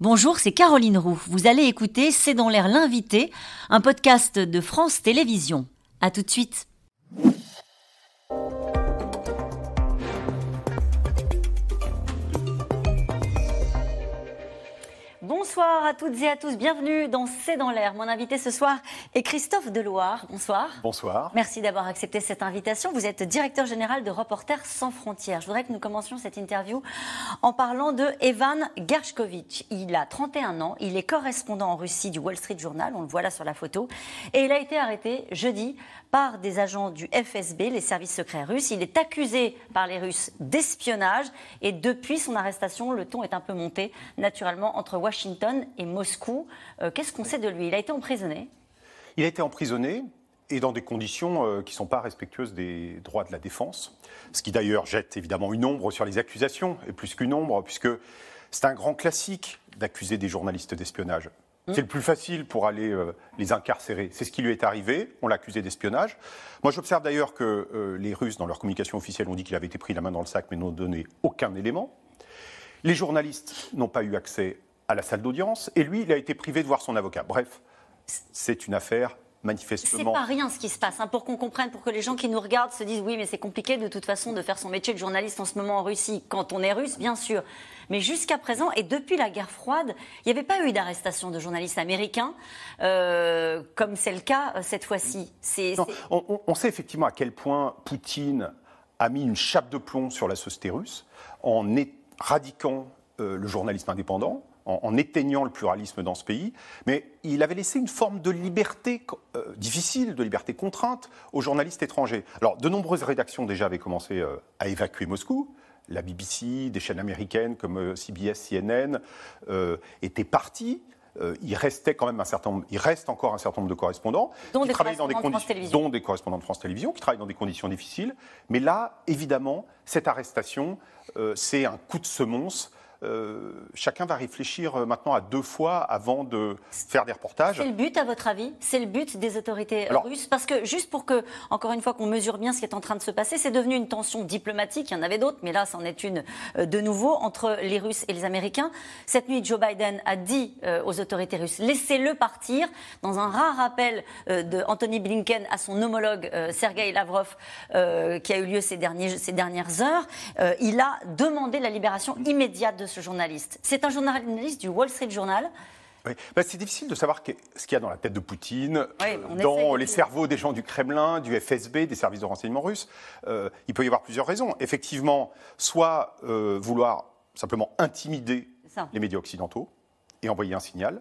Bonjour, c'est Caroline Roux. Vous allez écouter C'est dans l'air l'invité, un podcast de France Télévisions. À tout de suite. Bonsoir à toutes et à tous, bienvenue dans C'est dans l'air. Mon invité ce soir est Christophe Deloire. Bonsoir. Bonsoir. Merci d'avoir accepté cette invitation. Vous êtes directeur général de Reporters sans frontières. Je voudrais que nous commencions cette interview en parlant de Evan Gershkovitch. Il a 31 ans, il est correspondant en Russie du Wall Street Journal, on le voit là sur la photo, et il a été arrêté jeudi par des agents du FSB, les services secrets russes. Il est accusé par les Russes d'espionnage et depuis son arrestation, le ton est un peu monté naturellement entre Washington et Moscou. Euh, qu'est-ce qu'on sait de lui? Il a été emprisonné? Il a été emprisonné et dans des conditions euh, qui ne sont pas respectueuses des droits de la défense, ce qui d'ailleurs jette évidemment une ombre sur les accusations, et plus qu'une ombre, puisque c'est un grand classique d'accuser des journalistes d'espionnage. C'est le plus facile pour aller euh, les incarcérer. C'est ce qui lui est arrivé. On l'a accusé d'espionnage. Moi, j'observe d'ailleurs que euh, les Russes, dans leur communication officielle, ont dit qu'il avait été pris la main dans le sac, mais n'ont donné aucun élément. Les journalistes n'ont pas eu accès à la salle d'audience, et lui, il a été privé de voir son avocat. Bref, c'est une affaire manifestement. C'est pas rien ce qui se passe, hein, pour qu'on comprenne, pour que les gens qui nous regardent se disent oui, mais c'est compliqué de toute façon de faire son métier de journaliste en ce moment en Russie. Quand on est russe, bien sûr. Mais jusqu'à présent, et depuis la guerre froide, il n'y avait pas eu d'arrestation de journalistes américains, euh, comme c'est le cas euh, cette fois-ci. On, on, sait effectivement à quel point Poutine a mis une chape de plomb sur la société russe en éradiquant euh, le journalisme indépendant, en, éteignant le pluralisme dans ce pays, mais il avait laissé une forme de liberté difficile, de liberté contrainte aux journalistes étrangers. Alors, de nombreuses rédactions déjà avaient commencé à évacuer Moscou la BBC, des chaînes américaines comme euh, CBS, CNN euh, étaient partis. Euh, il restait quand même un certain nombre, il reste encore un certain nombre de correspondants dont qui des travaillent dans des conditions, dont des correspondants de France Télévisions, qui travaillent dans des conditions difficiles. Mais là, évidemment, cette arrestation, c'est un coup de semonce euh, chacun va réfléchir euh, maintenant à deux fois avant de faire des reportages. C'est le but, à votre avis? C'est le but des autorités russes? Parce que, juste pour que, encore une fois, qu'on mesure bien ce qui est en train de se passer, c'est devenu une tension diplomatique. Il y en avait d'autres, mais là, c'en est une euh, de nouveau entre les Russes et les Américains. Cette nuit, Joe Biden a dit aux autorités russes laissez-le partir. Dans un rare appel de Anthony Blinken à son homologue Sergei Lavrov, qui a eu lieu ces, derniers, ces dernières heures, il a demandé la libération immédiate de ce journaliste. C'est un journaliste du Wall Street Journal. Bah, c'est difficile de savoir ce qu'il y a dans la tête de Poutine, euh, dans les cerveaux des gens du Kremlin, du FSB, des services de renseignement russes. Euh, il peut y avoir plusieurs raisons. Effectivement, soit euh, vouloir simplement intimider les médias occidentaux et envoyer un signal,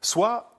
soit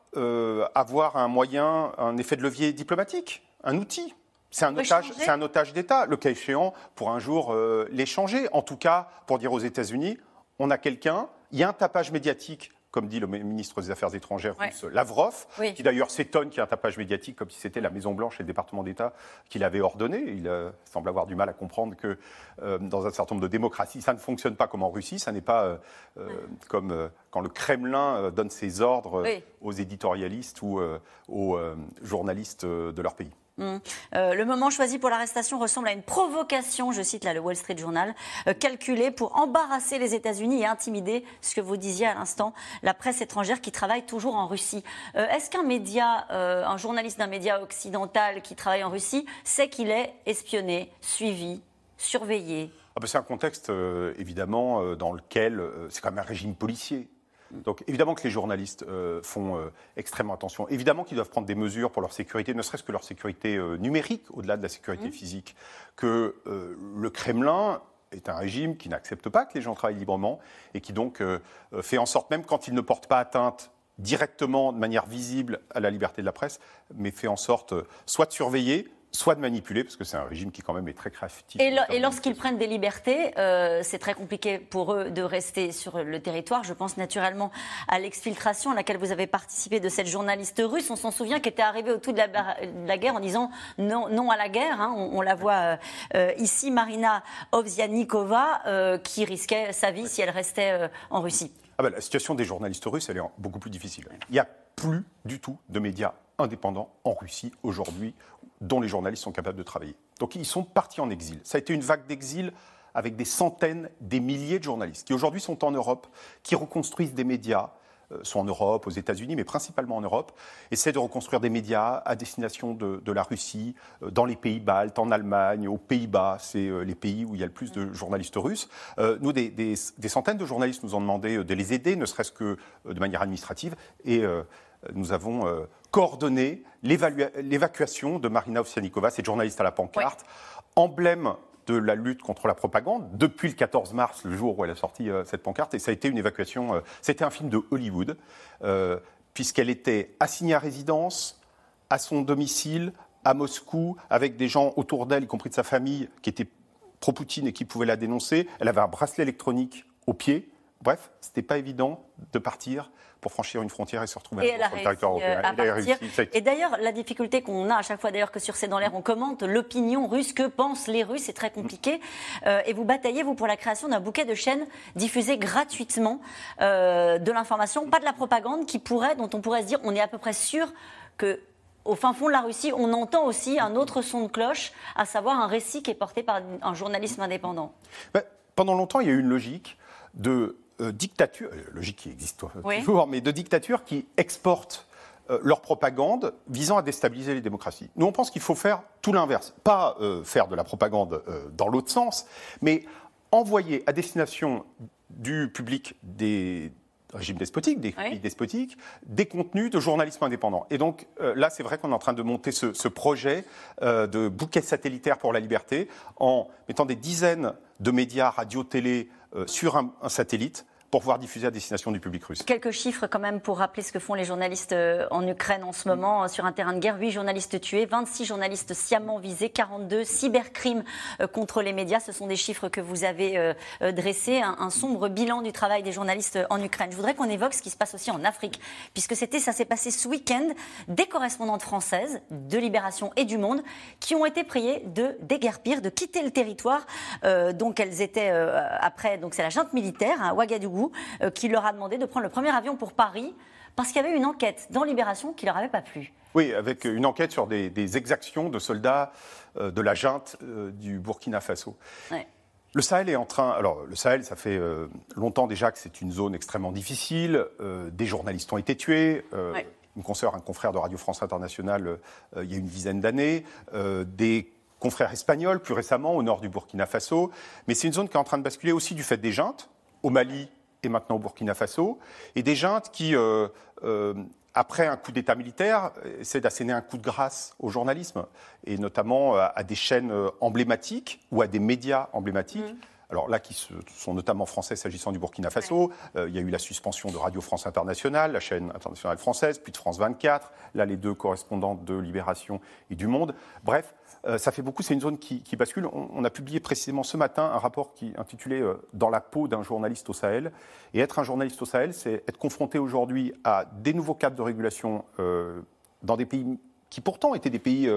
avoir un moyen, un effet de levier diplomatique, un outil. C'est un, otage, un otage d'État, le cas échéant, pour un jour l'échanger. En tout cas, pour dire aux États-Unis, on a quelqu'un, il y a un tapage médiatique comme dit le ministre des Affaires étrangères russe, Lavrov, qui d'ailleurs s'étonne qu'il y ait un tapage médiatique comme si c'était la Maison-Blanche et le département d'État qui l'avaient ordonné. Il euh, semble avoir du mal à comprendre que euh, dans un certain nombre de démocraties, ça ne fonctionne pas comme en Russie, ça n'est pas euh, comme quand le Kremlin donne ses ordres aux éditorialistes ou aux journalistes de leur pays. Hum. Euh, le moment choisi pour l'arrestation ressemble à une provocation, je cite là le Wall Street Journal, euh, calculée pour embarrasser les États-Unis et intimider, ce que vous disiez à l'instant, la presse étrangère qui travaille toujours en Russie. Euh, est-ce qu'un journaliste d'un média occidental qui travaille en Russie sait qu'il est espionné, suivi, surveillé? Ah ben, C'est un contexte évidemment dans lequel c'est quand même un régime policier. Donc évidemment que les journalistes euh, font euh, extrêmement attention. Évidemment qu'ils doivent prendre des mesures pour leur sécurité, ne serait-ce que leur sécurité euh, numérique, au-delà de la sécurité mmh. physique. Que le Kremlin est un régime qui n'accepte pas que les gens travaillent librement et qui donc fait en sorte, même quand ils ne portent pas atteinte directement, de manière visible, à la liberté de la presse, mais fait en sorte soit de surveiller, soit de manipuler, parce que c'est un régime qui quand même est très créatif. Et, lorsqu'ils prennent des libertés, euh, c'est très compliqué pour eux de rester sur le territoire. Je pense naturellement à l'exfiltration à laquelle vous avez participé de cette journaliste russe. On s'en souvient, qui était arrivée au tout de la, guerre en disant non, non à la guerre. Hein. On, la voit euh, euh, ici, Marina Ovzianikova, qui risquait sa vie si elle restait en Russie. Ah ben, la situation des journalistes russes, elle est beaucoup plus difficile. Il n'y a plus du tout de médias indépendants en Russie aujourd'hui dont les journalistes sont capables de travailler. Donc ils sont partis en exil. Ça a été une vague d'exil avec des centaines, des milliers de journalistes qui aujourd'hui sont en Europe, qui reconstruisent des médias, euh, sont en Europe, aux États-Unis, mais principalement en Europe, essaient de reconstruire des médias à destination de, la Russie, euh, dans les pays baltes, en Allemagne, aux Pays-Bas, c'est euh, les pays où il y a le plus de journalistes russes. nous, des, centaines de journalistes nous ont demandé de les aider, ne serait-ce que de manière administrative, et nous avons coordonné l'évacuation de Marina Ovsianikova, cette journaliste à la pancarte, emblème de la lutte contre la propagande depuis le 14 mars, le jour où elle a sorti euh, cette pancarte. Et ça a été une évacuation. Euh, c'était un film de Hollywood, euh, puisqu'elle était assignée à résidence, à son domicile, à Moscou, avec des gens autour d'elle, y compris de sa famille, qui étaient pro-Poutine et qui pouvaient la dénoncer. Elle avait un bracelet électronique au pied. Bref, ce n'était pas évident de partir pour franchir une frontière et se retrouver sur le territoire européen. Euh, et, d'ailleurs, la difficulté qu'on a à chaque fois, d'ailleurs, que sur C'est dans l'air, on commente l'opinion russe, que pensent les Russes, c'est très compliqué. Euh, et vous bataillez, vous, pour la création d'un bouquet de chaînes diffusées gratuitement euh, de l'information, pas de la propagande, qui pourrait, dont on pourrait se dire, on est à peu près sûr que au fin fond de la Russie, on entend aussi un autre son de cloche, à savoir un récit qui est porté par un journalisme indépendant. Ben, pendant longtemps, il y a eu une logique de euh, dictature, euh, logique qui existe toujours, mais de dictatures qui exportent euh, leur propagande visant à déstabiliser les démocraties. Nous, on pense qu'il faut faire tout l'inverse. Pas faire de la propagande dans l'autre sens, mais envoyer à destination du public des régimes despotiques, des pays despotiques, des contenus de journalisme indépendant. Et donc là, c'est vrai qu'on est en train de monter ce, projet de bouquet satellitaire pour la liberté en mettant des dizaines de médias, radio, télé sur un satellite pour pouvoir diffuser à destination du public russe. Quelques chiffres quand même pour rappeler ce que font les journalistes euh, en Ukraine en ce moment euh, sur un terrain de guerre. 8 journalistes tués, 26 journalistes sciemment visés, 42 cybercrimes euh, contre les médias. Ce sont des chiffres que vous avez dressés, un, sombre bilan du travail des journalistes en Ukraine. Je voudrais qu'on évoque ce qui se passe aussi en Afrique, puisque c'était, ça s'est passé ce week-end, des correspondantes françaises de Libération et du Monde qui ont été priées de déguerpir, de quitter le territoire. donc elles étaient après, donc c'est la junte militaire à Ouagadougou euh, qui leur a demandé de prendre le premier avion pour Paris parce qu'il y avait une enquête dans Libération qui leur avait pas plu. Oui, avec une enquête sur des, exactions de soldats euh, de la junte euh, du Burkina Faso. Le Sahel est en train. Alors, le Sahel, ça fait longtemps déjà que c'est une zone extrêmement difficile. des journalistes ont été tués. Une consoeur, un confrère de Radio France Internationale, il y a une dizaine d'années. des confrères espagnols, plus récemment, au nord du Burkina Faso. Mais c'est une zone qui est en train de basculer aussi du fait des juntes. Au Mali, et maintenant au Burkina Faso, et des juntes qui, euh, euh, après un coup d'État militaire, essaient d'asséner un coup de grâce au journalisme, et notamment euh, à des chaînes emblématiques ou à des médias emblématiques. Mmh. Alors là, qui sont notamment français s'agissant du Burkina Faso. il y a eu la suspension de Radio France Internationale, la chaîne internationale française, puis de France 24. Là, les deux correspondantes de Libération et du Monde. Bref, euh, ça fait beaucoup, c'est une zone qui, bascule. On, a publié précisément ce matin un rapport qui intitulé euh, Dans la peau d'un journaliste au Sahel. Et être un journaliste au Sahel, c'est être confronté aujourd'hui à des nouveaux cadres de régulation euh, dans des pays qui pourtant étaient des pays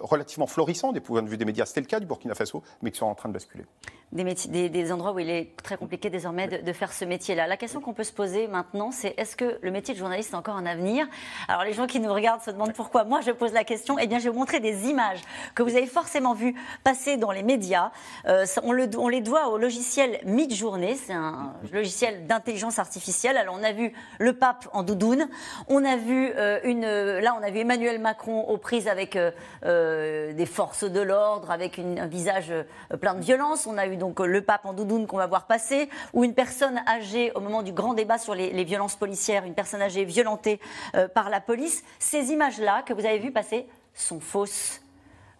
relativement florissants des points de vue des médias. C'était le cas du Burkina Faso, mais qui sont en train de basculer des, endroits où il est très compliqué désormais de, faire ce métier-là. La question qu'on peut se poser maintenant, c'est est-ce que le métier de journaliste est encore un avenir? Alors les gens qui nous regardent se demandent pourquoi moi je pose la question. Eh bien, je vais vous montrer des images que vous avez forcément vues passer dans les médias. Euh, on, le, on, les doit au logiciel Midjourney, c'est un logiciel d'intelligence artificielle. Alors on a vu le pape en doudoune, on a vu euh, une, là on a vu Emmanuel Macron aux prises avec euh, des forces de l'ordre, avec un visage plein de violence. On a eu donc euh, le pape en doudoune qu'on va voir passer, ou une personne âgée au moment du grand débat sur les, violences policières, une personne âgée violentée euh, par la police. Ces images-là que vous avez vues passer sont fausses.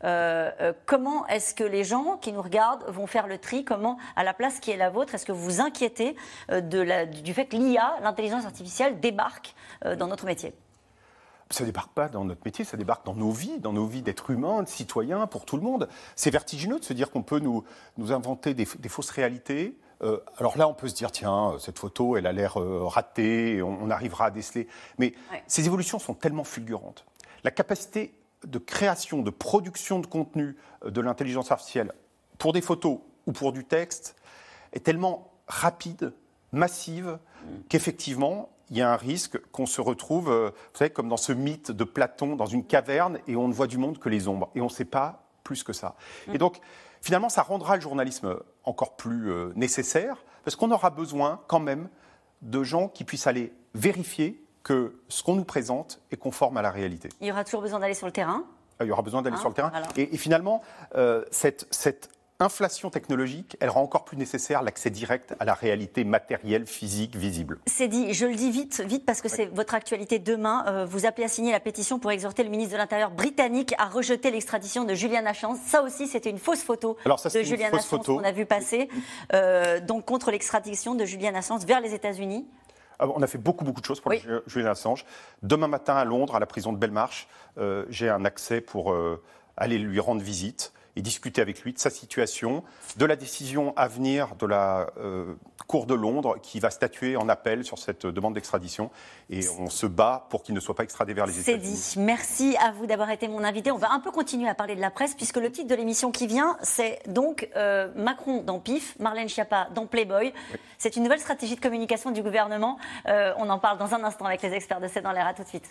Euh, comment est-ce que les gens qui nous regardent vont faire le tri? Comment, à la place qui est la vôtre, est-ce que vous vous inquiétez du fait que l'IA, l'intelligence artificielle, débarque dans notre métier? Ça débarque pas dans notre métier, ça débarque dans nos vies, dans nos vies d'êtres humains, de citoyens, pour tout le monde. C'est vertigineux de se dire qu'on peut nous, nous inventer des, fausses réalités. Euh, alors là, on peut se dire, tiens, cette photo, elle a l'air euh, ratée, on, arrivera à déceler. Mais ces évolutions sont tellement fulgurantes. La capacité de création, de production de contenu euh, de l'intelligence artificielle pour des photos ou pour du texte est tellement rapide, massive, mm. qu'effectivement, il y a un risque qu'on se retrouve, euh, vous savez, comme dans ce mythe de Platon, dans une caverne, et on ne voit du monde que les ombres. Et on ne sait pas plus que ça. Mm. Et donc, finalement, ça rendra le journalisme encore plus nécessaire, parce qu'on aura besoin quand même de gens qui puissent aller vérifier que ce qu'on nous présente est conforme à la réalité. Il y aura toujours besoin d'aller sur le terrain? Il y aura besoin d'aller hein? sur le terrain. Et, finalement, cette, cette inflation technologique, elle rend encore plus nécessaire l'accès direct à la réalité matérielle, physique, visible. C'est dit, je le dis vite, vite parce que c'est votre actualité demain. Euh, vous appelez à signer la pétition pour exhorter le ministre de l'Intérieur britannique à rejeter l'extradition de Julian Assange. Ça aussi, c'était une fausse photo Alors ça, de Julian Assange qu'on a vu passer, euh, donc contre l'extradition de Julian Assange vers les États-Unis. Ah on a fait beaucoup, beaucoup de choses pour Julian Assange. Demain matin, à Londres, à la prison de Belmarsh, euh, j'ai un accès pour aller lui rendre visite et discuter avec lui de sa situation, de la décision à venir de la euh, Cour de Londres qui va statuer en appel sur cette demande d'extradition. Et on se bat pour qu'il ne soit pas extradé vers les États-Unis. C'est dit. Merci à vous d'avoir été mon invité. On va un peu continuer à parler de la presse puisque le titre de l'émission qui vient, c'est donc euh, Macron dans PIF, Marlène Schiappa dans Playboy. C'est une nouvelle stratégie de communication du gouvernement. Euh, on en parle dans un instant avec les experts de C'est dans l'air. À tout de suite.